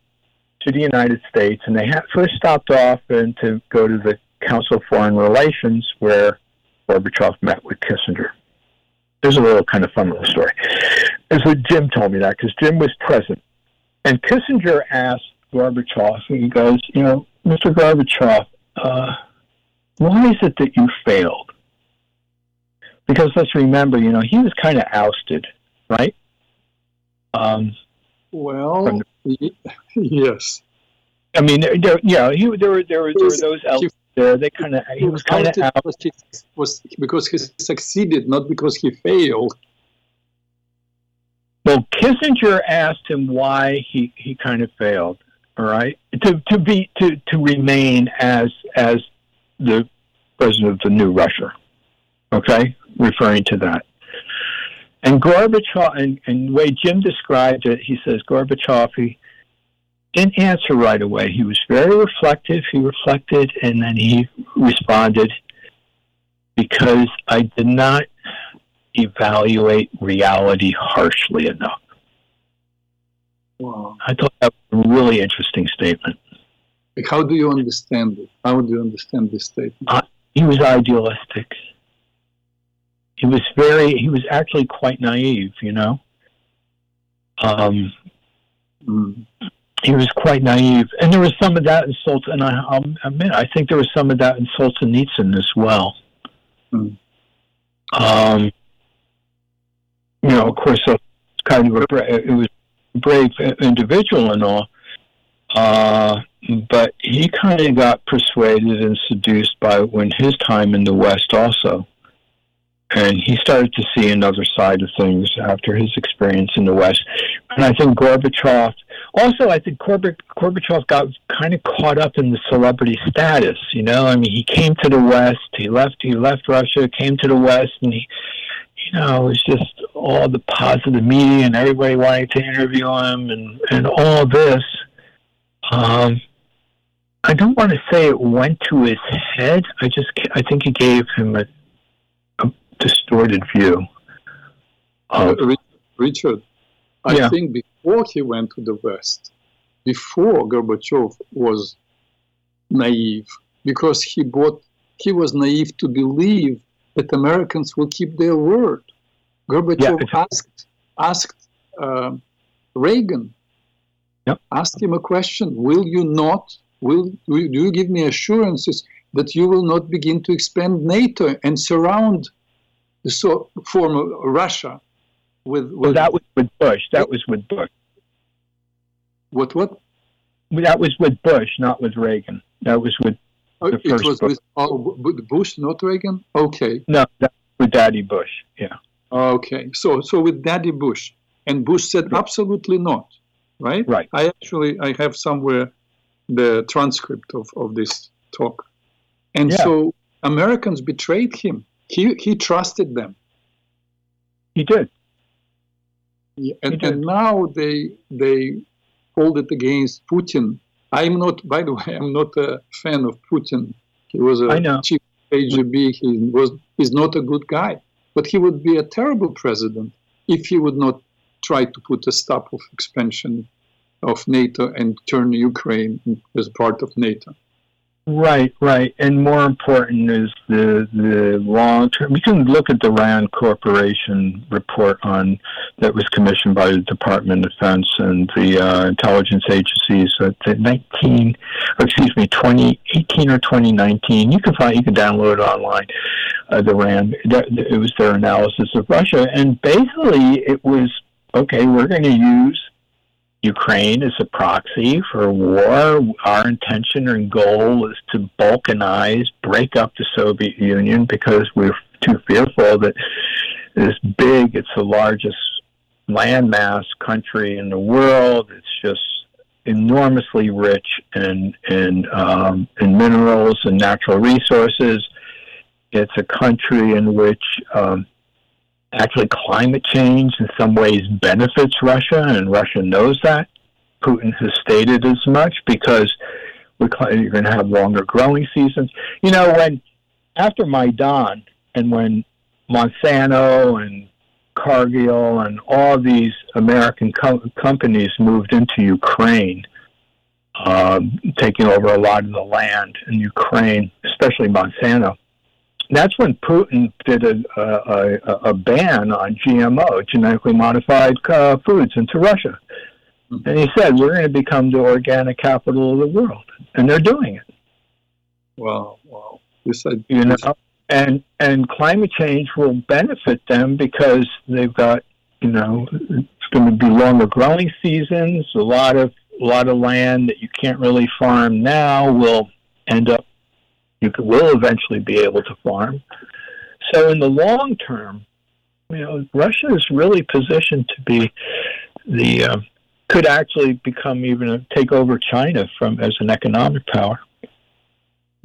to the United States, and they had first stopped off and to go to the Council of Foreign Relations where Gorbachev met with Kissinger. There's a little kind of fun little story. As what Jim told me that because Jim was present, and Kissinger asked Gorbachev, and he goes, you know, Mr. Gorbachev, uh, why is it that you failed? Because let's remember, you know, he was kind of ousted, right? Um, well, the, yes. I mean, there, yeah, he, there were there were, there were those elements there. They kind of he was kind of out. Was because he succeeded, not because he failed. Well, Kissinger asked him why he, he kind of failed. All right, to to be to to remain as as the president of the new Russia. Okay, referring to that. And Gorbachev, and, and the way Jim described it, he says Gorbachev, he didn't answer right away. He was very reflective. He reflected, and then he responded because I did not evaluate reality harshly enough. Wow. I thought that was a really interesting statement. Like how do you understand it? How do you understand this statement? Uh, he was idealistic. He was very, he was actually quite naive, you know. Um, mm. He was quite naive. And there was some of that in Solzhenitsyn, and I, I'll admit, I think there was some of that in Solzhenitsyn as well. Mm. Um, you know, of course, it's kind of a, it was brave individual and all. Uh, but he kind of got persuaded and seduced by when his time in the West also. And he started to see another side of things after his experience in the West. And I think Gorbachev, also, I think Gorbachev got kind of caught up in the celebrity status. You know, I mean, he came to the West, he left, he left Russia, came to the West, and he, you know, it was just all the positive media and everybody wanting to interview him and, and all this. Um, I don't want to say it went to his head. I just, I think it gave him a, a distorted view. Of, Richard, I yeah. think before he went to the West, before Gorbachev was naive, because he bought, he was naive to believe that Americans will keep their word. Gorbachev yeah, asked asked uh, Reagan, yep. asked him a question: Will you not? Will, will do you give me assurances that you will not begin to expand NATO and surround the so, former Russia with, with? Well, that was with Bush. That was with Bush. What? What? That was with Bush, not with Reagan. That was with Oh, it was book. with oh, Bush, not Reagan. Okay. No, with Daddy Bush. Yeah. Okay. So so with Daddy Bush, and Bush said right. absolutely not. Right. Right. I actually I have somewhere the transcript of, of this talk, and yeah. so Americans betrayed him. He he trusted them. He did. Yeah, and, and now they they hold it against Putin I'm not, by the way, I'm not a fan of Putin. He was a chief KGB. He was he's not a good guy, but he would be a terrible president if he would not try to put a stop of expansion of NATO and turn Ukraine as part of NATO. Right, right, and more important is the the long term. You can look at the Rand Corporation report on that was commissioned by the Department of Defense and the uh, intelligence agencies at the 19, or excuse me, 2018 or 2019. You can find, you can download it online. Uh, the Rand, it was their analysis of Russia, and basically it was okay. We're going to use Ukraine is a proxy for war. Our intention and goal is to balkanize, break up the Soviet Union because we're too fearful that this big, it's the largest landmass country in the world. It's just enormously rich in in um, in minerals and natural resources. It's a country in which um, actually climate change in some ways benefits Russia, and Russia knows that. Putin has stated as much because we're, you're going to have longer growing seasons. You know, when after Maidan and when Monsanto and Cargill and all these American co- companies moved into Ukraine, um, taking over a lot of the land in Ukraine, especially Monsanto that's when Putin did a, a, a ban on GMO, genetically modified uh, foods, into Russia. Mm-hmm. And he said, we're going to become the organic capital of the world. And they're doing it. Wow, wow. This, said- you know, and, and climate change will benefit them because they've got, you know, it's going to be longer growing seasons. A lot of, a lot of land that you can't really farm now will end up you will eventually be able to farm. So in the long term, you know, Russia is really positioned to be the uh, could actually become even a, take over China from as an economic power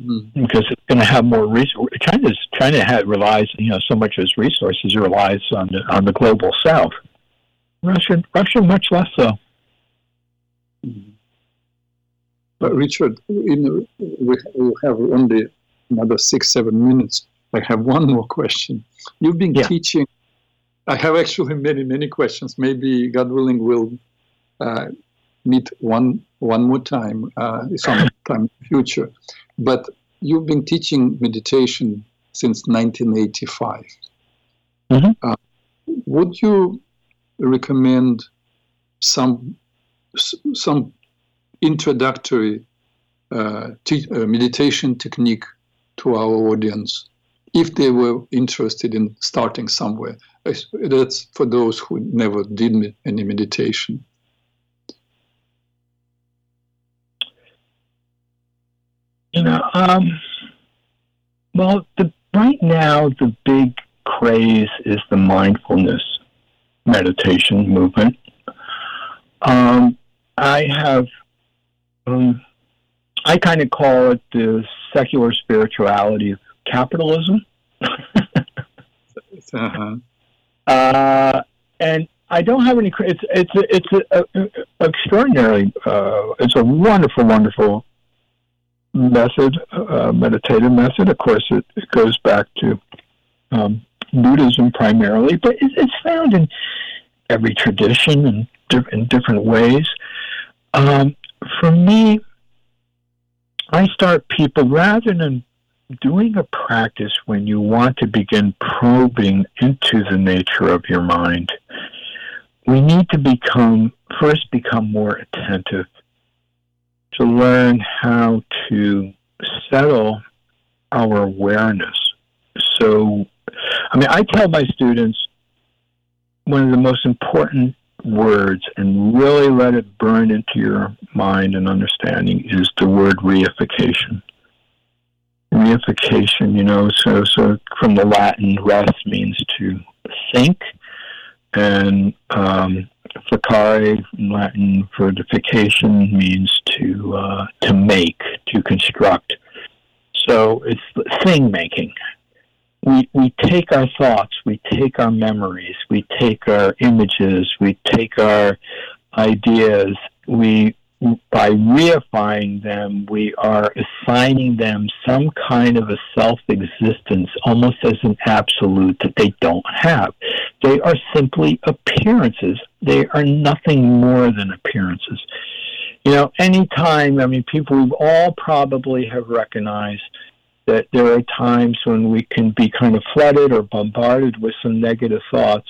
mm. because it's going to have more resources. China's China had relies you know so much of its resources relies on the on the global south. Russia Russia much less so. Mm. But Richard, in, we, we have only another six, seven minutes. I have one more question. You've been yeah. teaching. I have actually many, many questions. Maybe, God willing, we'll uh, meet one one more time uh, sometime [laughs] in the future. But you've been teaching meditation since 1985. Mm-hmm. Uh, would you recommend some some introductory uh, t- uh, meditation technique to our audience if they were interested in starting somewhere? That's for those who never did any meditation. You know, um, well, the, right now the big craze is the mindfulness meditation movement. Um, I have, um, I kind of call it the secular spirituality of capitalism. [laughs] uh-huh. uh, and I don't have any. It's it's it's a, a, a extraordinarily. Uh, it's a wonderful, wonderful method, uh, meditative method. Of course, it, it goes back to um, Buddhism primarily, but it, it's found in every tradition and in different ways. Um, for me, I start people rather than doing a practice when you want to begin probing into the nature of your mind. We need to become, first, become more attentive to learn how to settle our awareness. So, I mean, I tell my students one of the most important words and really let it burn into your mind and understanding is the word reification. Reification, you know, so so from the Latin, res means to think, and um, facare in Latin fortification means to uh, to make, to construct. So it's thing making we, we take our thoughts, we take our memories, we take our images, we take our ideas, we by reifying them, we are assigning them some kind of a self existence, almost as an absolute that they don't have. They are simply appearances. They are nothing more than appearances. You know, anytime, I mean, people all probably have recognized that there are times when we can be kind of flooded or bombarded with some negative thoughts.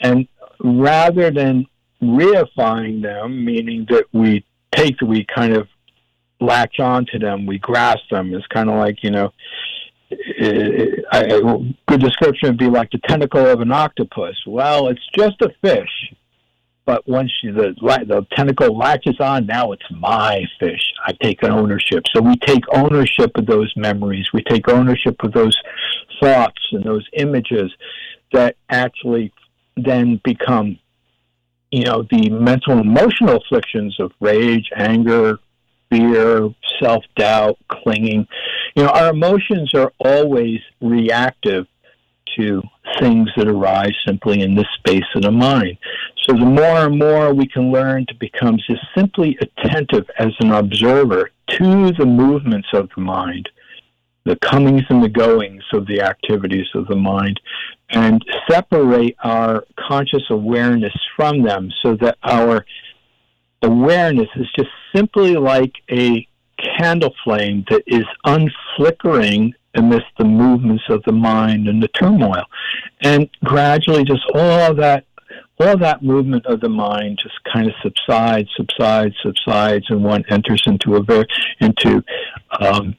And rather than reifying them, meaning that we take, we kind of latch on to them, we grasp them. It's kind of like, you know, a good description would be like the tentacle of an octopus. Well, it's just a fish, but once the the tentacle latches on, now it's my fish. I take ownership. So we take ownership of those memories. We take ownership of those thoughts and those images that actually then become, you know, the mental and emotional afflictions of rage, anger, fear, self doubt, clinging. You know, our emotions are always reactive to things that arise simply in this space of the mind. So the more and more we can learn to become just simply attentive as an observer to the movements of the mind, the comings and the goings of the activities of the mind, and separate our conscious awareness from them so that our awareness is just simply like a candle flame that is unflickering amidst the movements of the mind and the turmoil. And gradually, just all that all that movement of the mind just kind of subsides, subsides, subsides, and one enters into a very into um,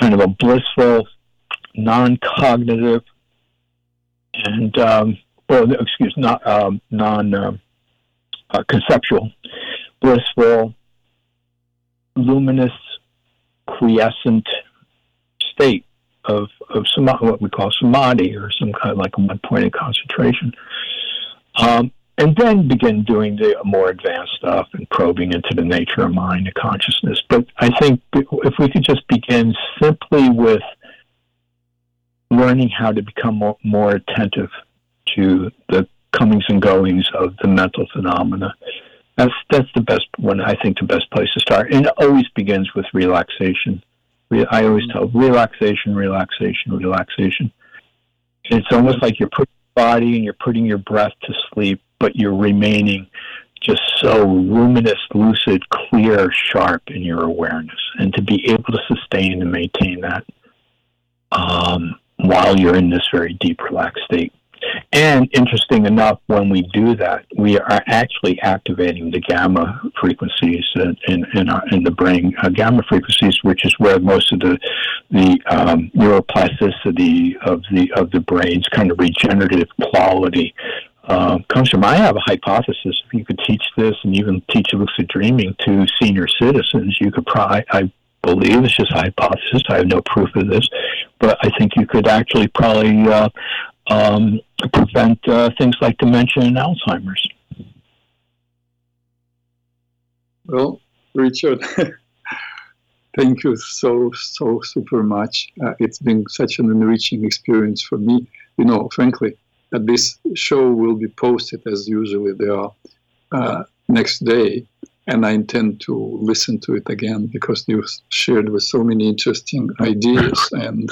kind of a blissful, non-cognitive, and um, or excuse not um, non um, uh, conceptual, blissful, luminous, quiescent state of of samadhi, what we call samadhi, or some kind of like a one pointed concentration. Um, and then begin doing the more advanced stuff and probing into the nature of mind and consciousness. But I think if we could just begin simply with learning how to become more, more attentive to the comings and goings of the mental phenomena, that's that's the best one. I think the best place to start, and it always begins with relaxation. I always tell relaxation, relaxation, relaxation. It's almost like you're putting your body and you're putting your breath to sleep, but you're remaining just so luminous, lucid, clear, sharp in your awareness. And to be able to sustain and maintain that um, while you're in this very deep, relaxed state. And interesting enough, when we do that, we are actually activating the gamma frequencies in, in, our, in the brain. Uh, gamma frequencies, which is where most of the the um, neuroplasticity of the of the brain's kind of regenerative quality uh, comes from. I have a hypothesis. If you could teach this and even teach lucid dreaming to senior citizens, you could probably. I believe it's just a hypothesis. I have no proof of this, but I think you could actually probably uh, um, prevent uh, things like dementia and Alzheimer's. Well, Richard, [laughs] thank you so, so super much. Uh, it's been such an enriching experience for me. You know, frankly, that this show will be posted as usually they are uh, next day. And I intend to listen to it again because you shared with so many interesting ideas [laughs] and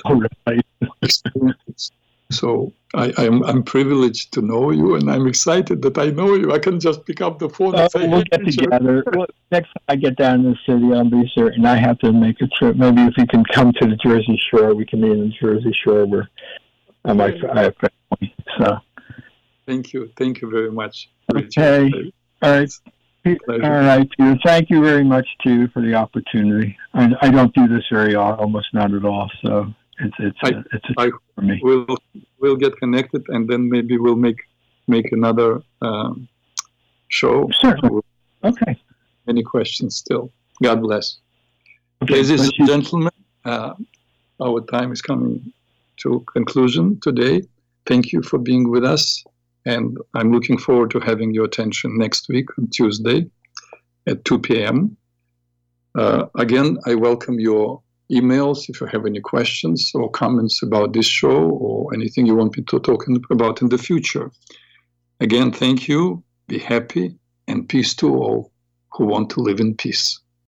experiences. So I, am I'm, I'm privileged to know you, and I'm excited that I know you. I can just pick up the phone and uh, say, "We'll get together." Well, next time I get down to the city, I'll be certain I have to make a trip. Maybe if you can come to the Jersey Shore, we can meet in the Jersey Shore where I might I have family. So. Thank you. Thank you very much. Okay. All right. All right, Peter. Thank you very much too for the opportunity. I, I don't do this very often, almost not at all. So it's it's I, a, it's a I, for me. We'll we'll get connected, and then maybe we'll make make another um, show. Sure. Okay. Any questions still? God bless. Okay, Ladies and gentlemen, uh, our time is coming to conclusion today. Thank you for being with us, and I'm looking forward to having your attention next week on Tuesday at 2 p.m. Uh, again, I welcome your emails if you have any questions or comments about this show or anything you want me to talk about in the future. Again, thank you, be happy, and peace to all who want to live in peace.